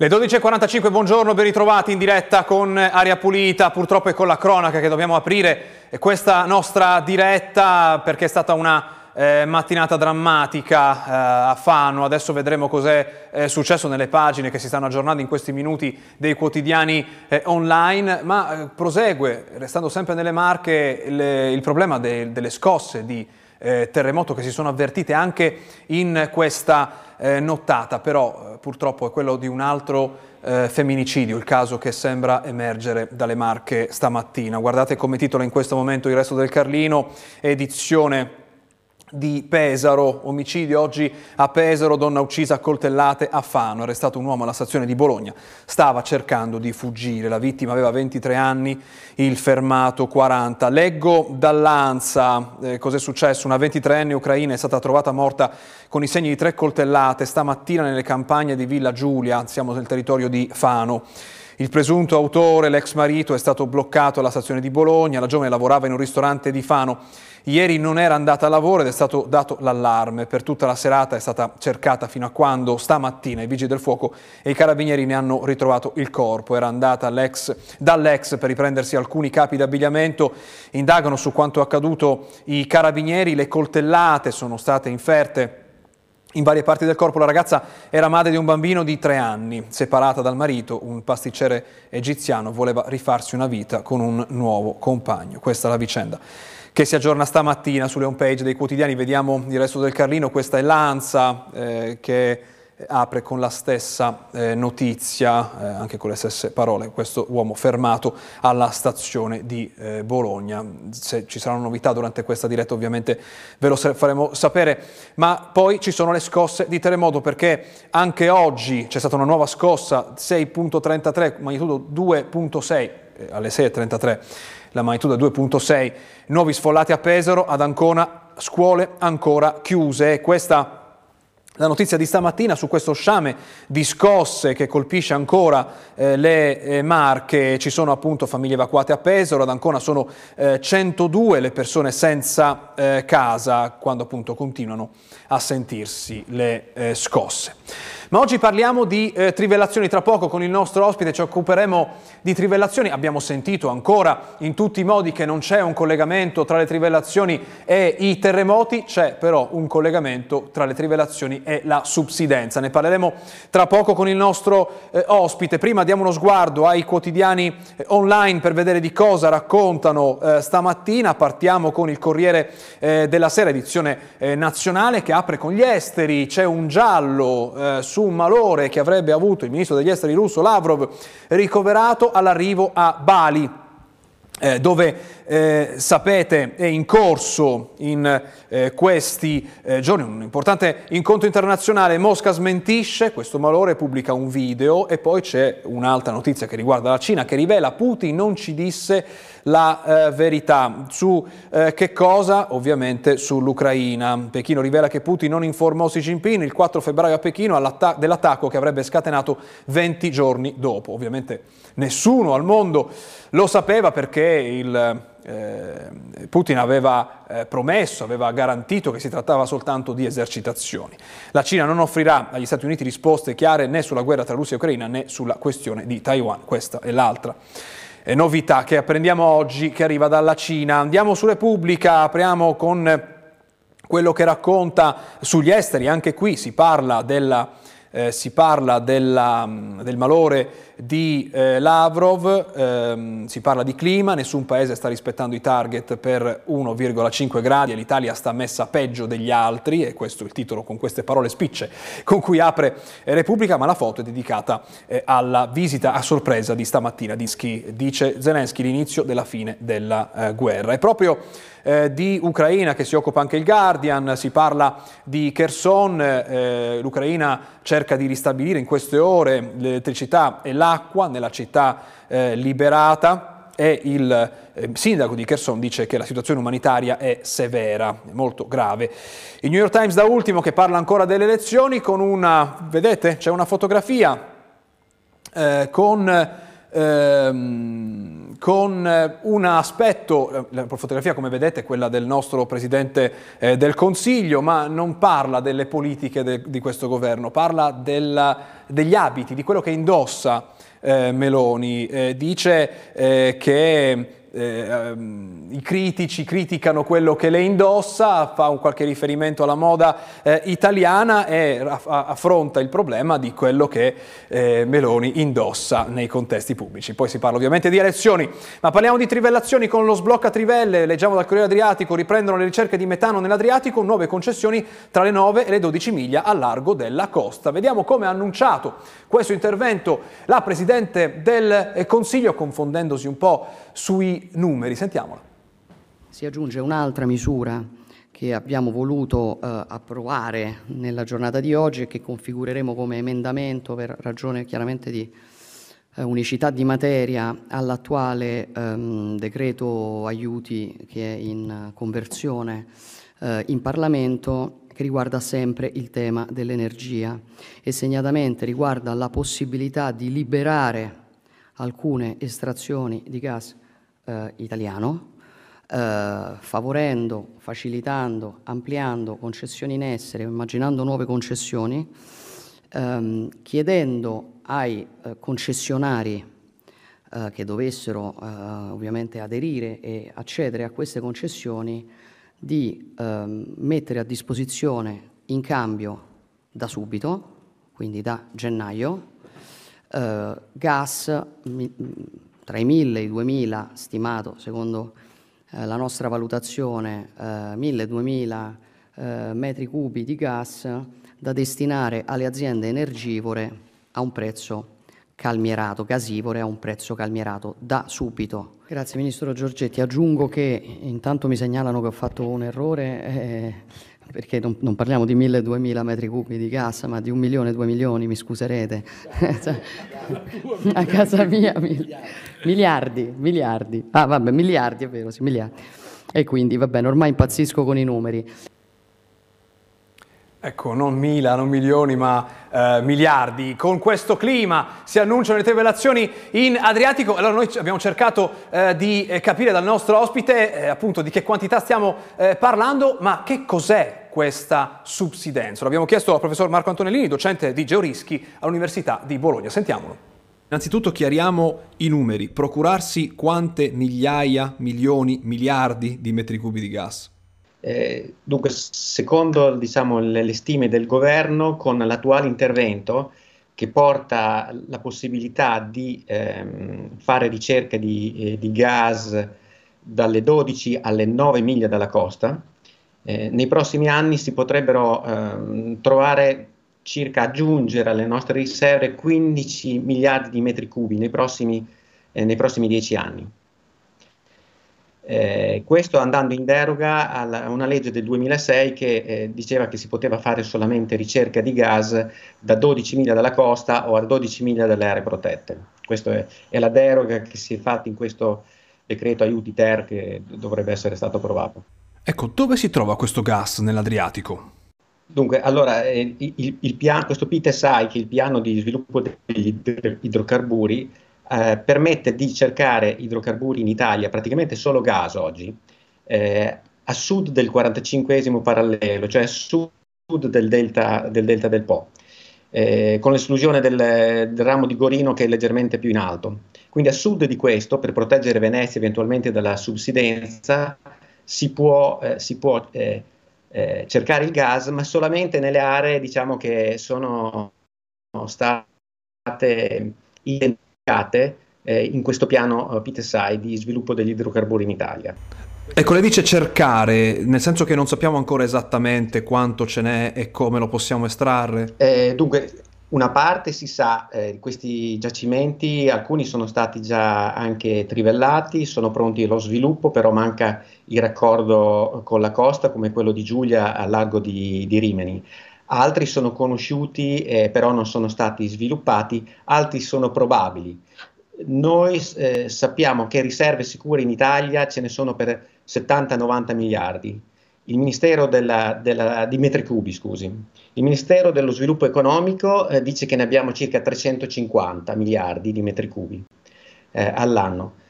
Le 12.45, buongiorno, ben ritrovati in diretta con Aria Pulita, purtroppo è con la cronaca che dobbiamo aprire questa nostra diretta perché è stata una eh, mattinata drammatica eh, a Fano, adesso vedremo cos'è eh, successo nelle pagine che si stanno aggiornando in questi minuti dei quotidiani eh, online, ma eh, prosegue, restando sempre nelle marche, le, il problema de, delle scosse di eh, terremoto che si sono avvertite anche in questa nottata, però purtroppo è quello di un altro eh, femminicidio, il caso che sembra emergere dalle Marche stamattina. Guardate come titola in questo momento il resto del Carlino, edizione di Pesaro, omicidio oggi a Pesaro, donna uccisa a coltellate a Fano, arrestato un uomo alla stazione di Bologna, stava cercando di fuggire, la vittima aveva 23 anni, il fermato 40. Leggo dall'Ansa eh, cos'è successo, una 23enne ucraina è stata trovata morta con i segni di tre coltellate stamattina nelle campagne di Villa Giulia, siamo nel territorio di Fano. Il presunto autore, l'ex marito, è stato bloccato alla stazione di Bologna, la giovane lavorava in un ristorante di Fano Ieri non era andata a lavoro ed è stato dato l'allarme. Per tutta la serata è stata cercata fino a quando stamattina i vigili del fuoco e i carabinieri ne hanno ritrovato il corpo. Era andata dall'ex per riprendersi alcuni capi d'abbigliamento. Indagano su quanto accaduto i carabinieri. Le coltellate sono state inferte in varie parti del corpo. La ragazza era madre di un bambino di tre anni, separata dal marito, un pasticcere egiziano, voleva rifarsi una vita con un nuovo compagno. Questa è la vicenda che si aggiorna stamattina sulle home page dei quotidiani. Vediamo il resto del Carlino, questa è l'ANSA eh, che apre con la stessa eh, notizia, eh, anche con le stesse parole, questo uomo fermato alla stazione di eh, Bologna. Se ci saranno novità durante questa diretta ovviamente ve lo faremo sapere, ma poi ci sono le scosse di terremoto perché anche oggi c'è stata una nuova scossa 6.33, magnitudo 2.6 eh, alle 6.33 la magnitudo 2.6, nuovi sfollati a Pesaro, ad Ancona, scuole ancora chiuse. Questa la notizia di stamattina su questo sciame di scosse che colpisce ancora eh, le eh, Marche, ci sono appunto famiglie evacuate a Pesaro, ad Ancona sono eh, 102 le persone senza eh, casa quando appunto continuano a sentirsi le eh, scosse. Ma oggi parliamo di eh, trivellazioni, tra poco con il nostro ospite ci occuperemo di trivellazioni, abbiamo sentito ancora in tutti i modi che non c'è un collegamento tra le trivellazioni e i terremoti, c'è però un collegamento tra le trivellazioni e la subsidenza. Ne parleremo tra poco con il nostro eh, ospite. Prima diamo uno sguardo ai quotidiani eh, online per vedere di cosa raccontano eh, stamattina. Partiamo con il Corriere eh, della Sera, edizione eh, nazionale che apre con gli esteri, c'è un giallo su su un malore che avrebbe avuto il ministro degli esteri russo Lavrov ricoverato all'arrivo a Bali. Eh, dove eh, sapete è in corso in eh, questi eh, giorni un importante incontro internazionale, Mosca smentisce questo malore, pubblica un video e poi c'è un'altra notizia che riguarda la Cina che rivela Putin non ci disse la eh, verità. Su eh, che cosa? Ovviamente sull'Ucraina. Pechino rivela che Putin non informò Xi Jinping il 4 febbraio a Pechino dell'attacco che avrebbe scatenato 20 giorni dopo. Ovviamente nessuno al mondo lo sapeva perché il, Putin aveva eh, promesso, aveva garantito che si trattava soltanto di esercitazioni. La Cina non offrirà agli Stati Uniti risposte chiare né sulla guerra tra Russia e Ucraina né sulla questione di Taiwan. Questa è l'altra eh, novità che apprendiamo oggi che arriva dalla Cina. Andiamo su Repubblica, apriamo con quello che racconta sugli esteri, anche qui si parla della eh, si parla della, mm, del malore di eh, Lavrov, ehm, si parla di clima, nessun paese sta rispettando i target per 1,5 gradi e l'Italia sta messa peggio degli altri, e questo è il titolo con queste parole spicce con cui apre Repubblica, ma la foto è dedicata eh, alla visita a sorpresa di stamattina di Ski, dice Zelensky l'inizio della fine della eh, guerra. È proprio eh, di Ucraina che si occupa anche il Guardian, si parla di Kherson, eh, l'Ucraina cerca di ristabilire in queste ore l'elettricità e l'acqua nella città eh, liberata e il eh, sindaco di Kherson dice che la situazione umanitaria è severa, molto grave. Il New York Times da ultimo che parla ancora delle elezioni con una, vedete, c'è una fotografia eh, con, ehm, con un aspetto, la fotografia come vedete è quella del nostro Presidente eh, del Consiglio, ma non parla delle politiche de, di questo governo, parla del, degli abiti, di quello che indossa eh, Meloni. Eh, dice che eh, um, i critici criticano quello che lei indossa, fa un qualche riferimento alla moda eh, italiana e affronta il problema di quello che eh, Meloni indossa nei contesti pubblici. Poi si parla ovviamente di elezioni, ma parliamo di trivellazioni con lo sblocca trivelle, leggiamo dal Corriere Adriatico, riprendono le ricerche di metano nell'Adriatico, nuove concessioni tra le 9 e le 12 miglia a largo della costa. Vediamo come ha annunciato questo intervento la Presidente del eh, Consiglio, confondendosi un po' sui numeri. Sentiamola. Si aggiunge un'altra misura che abbiamo voluto eh, approvare nella giornata di oggi e che configureremo come emendamento per ragione chiaramente di eh, unicità di materia all'attuale ehm, decreto aiuti che è in conversione eh, in Parlamento che riguarda sempre il tema dell'energia e segnatamente riguarda la possibilità di liberare alcune estrazioni di gas eh, italiano, eh, favorendo, facilitando, ampliando concessioni in essere, immaginando nuove concessioni, ehm, chiedendo ai eh, concessionari eh, che dovessero eh, ovviamente aderire e accedere a queste concessioni di ehm, mettere a disposizione in cambio da subito, quindi da gennaio, eh, gas mi, tra i 1000 e i 2000 stimato secondo eh, la nostra valutazione eh, 1000-2000 eh, metri cubi di gas da destinare alle aziende energivore a un prezzo calmierato, gasivore a un prezzo calmierato da subito. Grazie Ministro Giorgetti. Aggiungo che intanto mi segnalano che ho fatto un errore eh, perché non, non, parliamo di 1000-2000 metri cubi di gas, ma di un milione, due milioni, mi scuserete. A casa mia, miliardi, miliardi. Ah, vabbè, miliardi, è vero, sì, miliardi. E quindi, va bene, ormai impazzisco con i numeri. Ecco, non mila, non milioni, ma eh, miliardi. Con questo clima si annunciano le rivelazioni in Adriatico. Allora noi abbiamo cercato eh, di eh, capire dal nostro ospite eh, appunto di che quantità stiamo eh, parlando, ma che cos'è questa subsidenza? L'abbiamo chiesto al professor Marco Antonellini, docente di Georischi all'Università di Bologna. Sentiamolo. Innanzitutto chiariamo i numeri. Procurarsi quante migliaia, milioni, miliardi di metri cubi di gas? Eh, dunque, secondo diciamo, le, le, stime del governo, con l'attuale intervento che porta la possibilità di ehm, fare ricerca di, eh, di, gas dalle 12 alle 9 miglia dalla costa, eh, nei prossimi anni si potrebbero ehm, trovare circa aggiungere alle nostre riserve 15 miliardi di metri cubi nei prossimi, eh, nei prossimi 10 anni. Eh, questo andando in deroga a una legge del 2006 che eh, diceva che si poteva fare solamente ricerca di gas da 12 miglia dalla costa o a 12 miglia dalle aree protette. Questa è, è, la deroga che si è fatta in questo decreto aiuti ter che dovrebbe essere stato approvato. Ecco, dove si trova questo gas nell'Adriatico? Dunque, allora, eh, il, il piano, questo PTSI, che è il piano di sviluppo degli idrocarburi, eh, permette di cercare idrocarburi in Italia, praticamente solo gas oggi, eh, a sud del 45 parallelo, cioè a sud del delta del, delta del Po, eh, con l'esclusione del, del, ramo di Gorino che è leggermente più in alto. Quindi a sud di questo, per proteggere Venezia eventualmente dalla subsidenza, si può, eh, si può eh, cercare il gas, ma solamente nelle aree diciamo, che sono state identificate in questo piano uh, PTSI di sviluppo degli idrocarburi in Italia. Ecco, lei dice cercare, nel senso che non sappiamo ancora esattamente quanto ce n'è e come lo possiamo estrarre? Eh, dunque, una parte si sa, eh, questi giacimenti, alcuni sono stati già anche trivellati, sono pronti allo sviluppo, però manca il raccordo con la costa come quello di Giulia al largo di, di Rimini altri sono conosciuti eh, però non sono stati sviluppati, altri sono probabili. Noi eh, sappiamo che riserve sicure in Italia ce ne sono per 70-90 miliardi. Il Ministero della, della, di metri cubi, scusi. Il Ministero dello Sviluppo Economico eh, dice che ne abbiamo circa 350 miliardi di metri cubi eh, all'anno.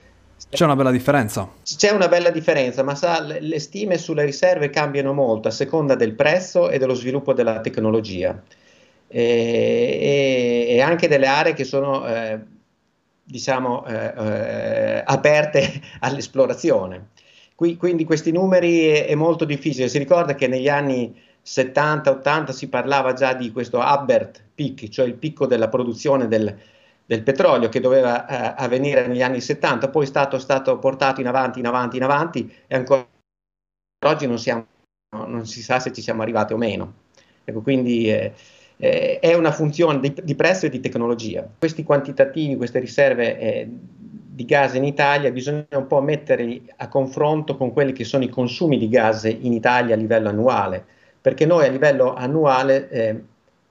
C'è una bella differenza. C'è una bella differenza, ma sa, le stime sulle riserve cambiano molto a seconda del prezzo e dello sviluppo della tecnologia e, e, e anche delle aree che sono eh, diciamo eh, eh, aperte all'esplorazione. Qui, quindi questi numeri è, è, molto difficile. Si ricorda che negli anni 70-80 si parlava già di questo Hubbert peak, cioè il picco della produzione del, del petrolio che doveva eh, avvenire negli anni 70, poi è stato, stato, portato in avanti, in avanti, in avanti e ancora oggi non, siamo, non si sa se ci siamo arrivati o meno. Ecco, quindi eh, eh, è una funzione di, di, prezzo e di tecnologia. Questi quantitativi, queste riserve eh, di gas in Italia bisogna un po' metterli a confronto con quelli che sono i consumi di gas in Italia a livello annuale, perché noi a livello annuale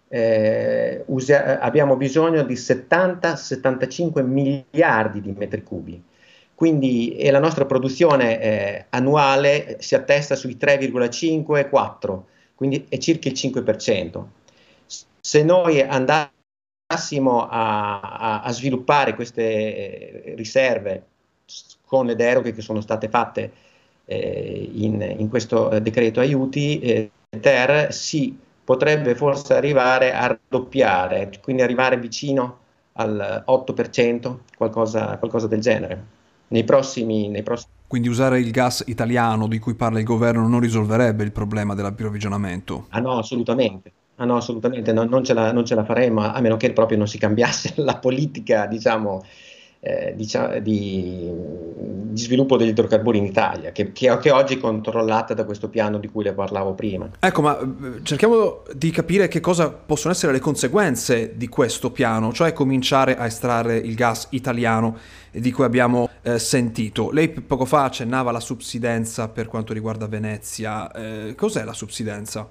eh, eh, usia, abbiamo bisogno di 70-75 miliardi di metri cubi. Quindi la nostra produzione eh, annuale si attesta sui 3,5-4, quindi è circa il 5%. Se noi andassimo a, a, a sviluppare queste eh, riserve con le deroghe che sono state fatte eh, in, in, questo decreto aiuti, eh, TER si potrebbe forse arrivare a raddoppiare, quindi arrivare vicino al 8%, qualcosa, qualcosa del genere, nei prossimi, nei prossimi... Quindi usare il gas italiano di cui parla il governo non risolverebbe il problema dell'approvvigionamento? Ah no, assolutamente. Ah no, assolutamente, no, non, ce la, non, ce la, faremo, a meno che proprio non si cambiasse la politica, diciamo, eh, diciamo, di, di, sviluppo degli idrocarburi in Italia, che, che, che, oggi è controllata da questo piano di cui le parlavo prima. Ecco, ma eh, cerchiamo di capire che cosa possono essere le conseguenze di questo piano, cioè cominciare a estrarre il gas italiano di cui abbiamo eh, sentito. Lei poco fa accennava alla subsidenza per quanto riguarda Venezia. Eh, cos'è la subsidenza?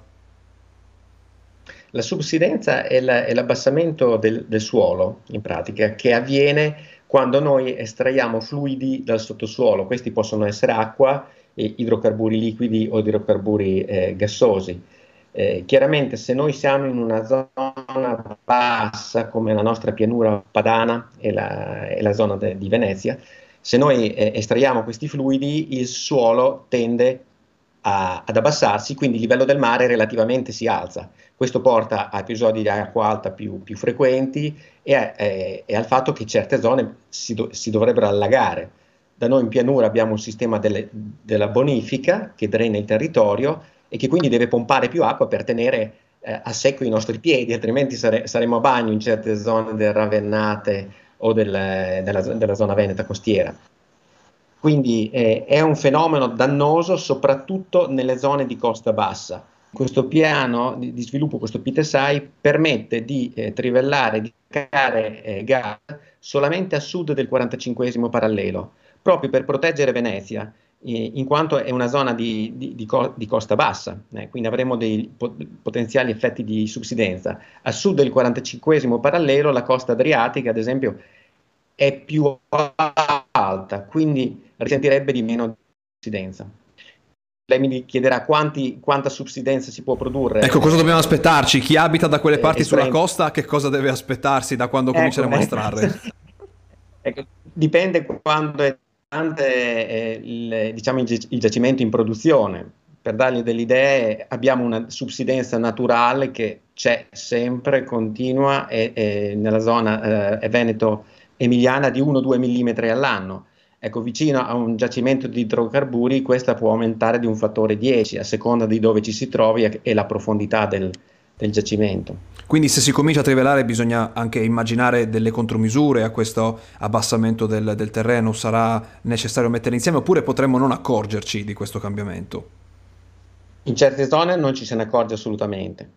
La subsidenza è, la, è l'abbassamento del, del suolo, in pratica, che avviene quando noi estraiamo fluidi dal sottosuolo, questi possono essere acqua, idrocarburi liquidi o idrocarburi eh, gassosi. Eh, chiaramente se noi siamo in una zona bassa come la nostra pianura padana e la, e la zona de, di Venezia, se noi eh, estraiamo questi fluidi il suolo tende a, ad abbassarsi, quindi il livello del mare relativamente si alza. Questo porta a episodi di acqua alta più, più frequenti e, a, e, al fatto che certe zone si, do, si, dovrebbero allagare. Da noi in pianura abbiamo un sistema delle, della bonifica che drena il territorio e che quindi deve pompare più acqua per tenere eh, a secco i nostri piedi, altrimenti sare, saremo a bagno in certe zone del Ravennate o del, della, della zona veneta costiera. Quindi eh, è un fenomeno dannoso soprattutto nelle zone di costa bassa questo piano di, di sviluppo, questo PTSI, permette di eh, trivellare, di caricare eh, gas solamente a sud del 45 parallelo, proprio per proteggere Venezia, in quanto è una zona di, di, di, co- di costa bassa, eh, quindi avremo dei po- potenziali effetti di subsidenza. A sud del 45 parallelo la costa adriatica, ad esempio, è più alta, quindi risentirebbe di meno subsidenza lei mi chiederà quanti, quanta subsidenza si può produrre. Ecco, cosa dobbiamo aspettarci? Chi abita da quelle eh, parti sulla costa, che cosa deve aspettarsi da quando ecco, cominceremo a estrarre? ecco, dipende quando è eh, il, diciamo, il giacimento in produzione. Per dargli delle idee, abbiamo una subsidenza naturale che c'è sempre, continua, e, e nella zona eh, veneto-emiliana di 1-2 mm all'anno Ecco, vicino a un giacimento di idrocarburi questa può aumentare di un fattore 10 a seconda di dove ci si trovi e la profondità del, del giacimento. Quindi se si comincia a trivelare bisogna anche immaginare delle contromisure a questo abbassamento del, del terreno, sarà necessario mettere insieme oppure potremmo non accorgerci di questo cambiamento? In certe zone non ci se ne accorge assolutamente,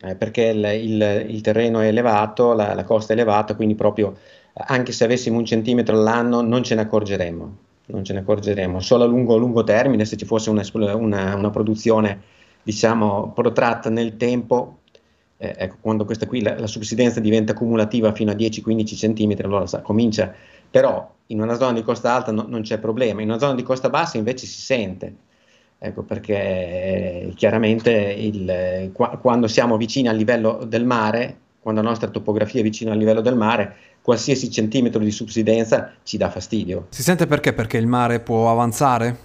eh, perché il, il, il, terreno è elevato, la, la costa è elevata, quindi proprio anche se avessimo un centimetro all'anno non ce ne accorgeremmo, non ce ne accorgeremo. Solo a lungo, lungo termine, se ci fosse una, una, una produzione diciamo protratta nel tempo, eh, ecco, quando questa qui la, la, subsidenza diventa cumulativa fino a 10-15 centimetri, allora sa, comincia, però in una zona di costa alta no, non c'è problema, in una zona di costa bassa invece si sente, ecco perché eh, chiaramente il, qua, quando siamo vicini al livello del mare, quando la nostra topografia è vicina al livello del mare, qualsiasi centimetro di subsidenza ci dà fastidio. Si sente perché? Perché il mare può avanzare?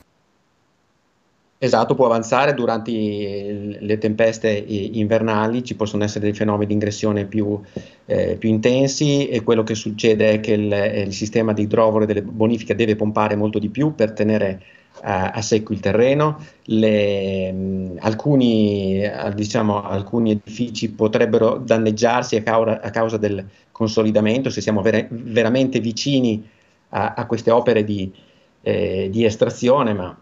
Esatto, può avanzare durante le tempeste invernali, ci possono essere dei fenomeni di ingressione più, eh, più intensi e quello che succede è che il, il sistema di idrovore delle bonifiche deve pompare molto di più per tenere a, secco il terreno, le, mh, alcuni, diciamo, alcuni, edifici potrebbero danneggiarsi a causa, a causa del consolidamento se siamo ver- veramente vicini a, a, queste opere di, eh, di estrazione, ma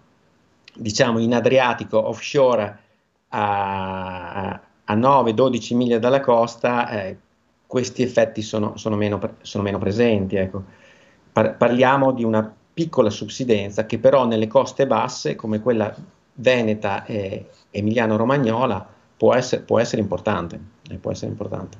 diciamo in Adriatico offshore a, a 9-12 miglia dalla costa, eh, questi effetti sono, sono, meno, sono meno, presenti. Ecco. Par- parliamo di una piccola subsidenza che però nelle coste basse, come quella veneta e emiliano-romagnola, può essere, può essere importante. Eh, può essere importante.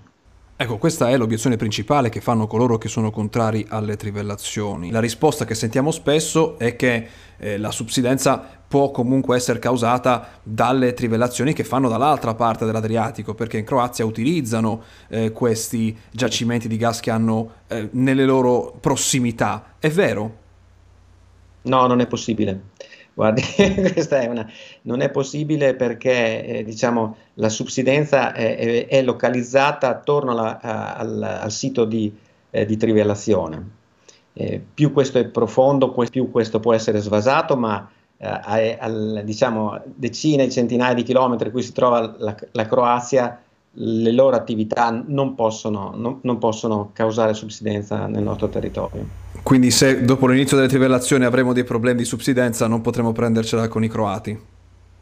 Ecco, questa è l'obiezione principale che fanno coloro che sono contrari alle trivellazioni. La risposta che sentiamo spesso è che eh, la subsidenza può comunque essere causata dalle trivellazioni che fanno dall'altra parte dell'Adriatico, perché in Croazia utilizzano eh, questi giacimenti di gas che hanno eh, nelle loro prossimità. È vero? No, non è possibile. Guardi, questa è una, non è possibile perché eh, diciamo, la subsidenza è, è, è localizzata attorno alla, a, al, al, sito di, eh, di trivellazione. Eh, più questo è profondo, più questo può essere svasato, ma eh, a, a, diciamo, decine centinaia di chilometri in cui si trova la, la Croazia, le loro attività non possono, non, non possono causare subsidenza nel nostro territorio. Quindi se dopo l'inizio delle trivellazioni avremo dei problemi di subsidenza non potremo prendercela con i croati?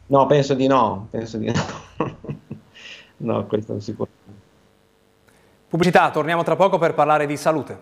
No, penso di no, penso di no. no, questo non si può. Pubblicità, torniamo tra poco per parlare di salute.